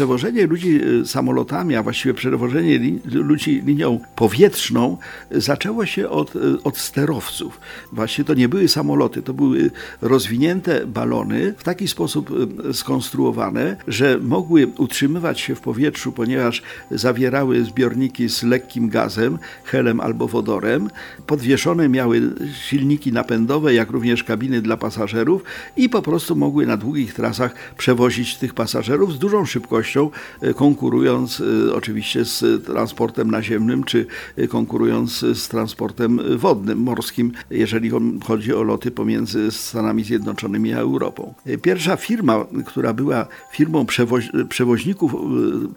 Przewożenie ludzi y, samolotami, a właściwie przewożenie ludzi linią powietrzną y, zaczęło się od, y, od sterowców. Właśnie to nie były samoloty, to były rozwinięte balony w taki sposób skonstruowane, że mogły utrzymywać się w powietrzu, ponieważ zawierały zbiorniki z lekkim gazem, helem albo wodorem. Podwieszone miały silniki napędowe, jak również kabiny dla pasażerów i po prostu mogły na długich trasach przewozić tych pasażerów z dużą szybkością E, konkurując e, oczywiście z transportem naziemnym, czy e, konkurując z transportem wodnym, morskim, jeżeli chodzi o loty pomiędzy Stanami Zjednoczonymi a Europą. Pierwsza firma, która była firmą przewoźników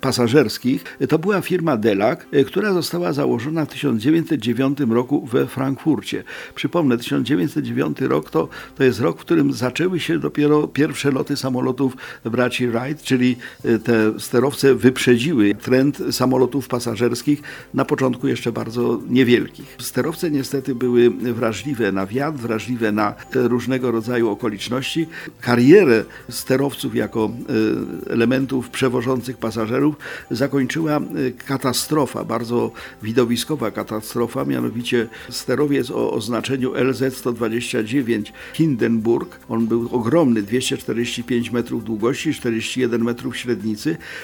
pasażerskich, to była firma Delac, która została założona w 1909 roku we Frankfurcie. Przypomnę, 1909 rok to, to jest rok, w którym zaczęły się dopiero pierwsze loty samolotów braci Wright, czyli te sterowce wyprzedziły trend samolotów pasażerskich na początku jeszcze bardzo niewielkich. Sterowce niestety były wrażliwe na wiatr, wrażliwe na te różnego rodzaju okoliczności. Karierę sterowców jako e, elementów przewożących pasażerów zakończyła e, katastrofa, bardzo widowiskowa katastrofa, mianowicie sterowiec o oznaczeniu LZ-129 Hindenburg. On był ogromny, 245 metrów długości, 41 metrów średnicy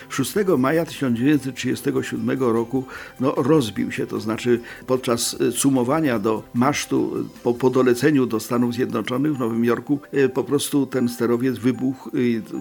6 maja 1937 roku no, rozbił się, to znaczy podczas e, sumowania do masztu e, po, po doleceniu do Stanów Zjednoczonych w Nowym Jorku e, po prostu ten sterowiec wybuchł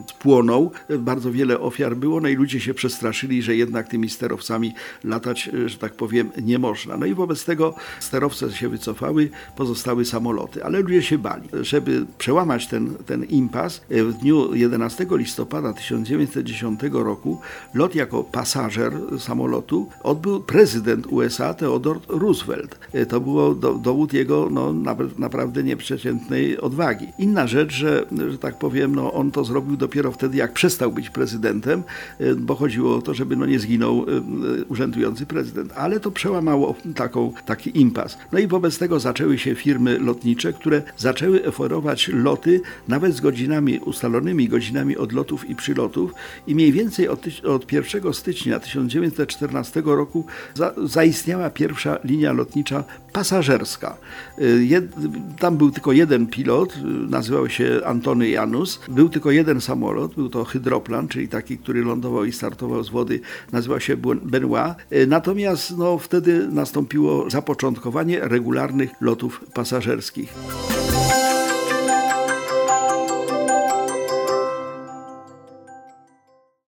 spłonął. Bardzo wiele ofiar było, no i ludzie się przestraszyli, że jednak tymi sterowcami latać, że tak powiem, nie można. No i wobec tego sterowce się wycofały, pozostały samoloty, ale ludzie się bali. Żeby przełamać ten, ten impas, w dniu 11 listopada 1910 roku lot jako pasażer samolotu odbył prezydent USA Theodore Roosevelt. E, to było do, dowód jego no, naprawdę nieprzeciętnej odwagi. Inna rzecz, że, że tak powiem, no, on to zrobił dopiero wtedy, jak przestał być prezydentem, e, bo chodziło o to, żeby no, nie zginął e, urzędujący prezydent. Ale to przełamało taką, taki impas. No i wobec tego zaczęły się firmy lotnicze, które zaczęły oferować loty nawet z godzinami ustalonymi, godzinami odlotów i przylotów i mniej więcej od, od 1 stycznia 1914 roku za, zaistniała pierwsza linia lotnicza pasażerska. Y, jed, tam był tylko jeden pilot, y, nazywał się Antony Janus. Był tylko jeden samolot, był to hydroplan, czyli taki, który lądował i startował z wody, nazywał się Benoit. Y, natomiast no, wtedy nastąpiło zapoczątkowanie regularnych lotów pasażerskich.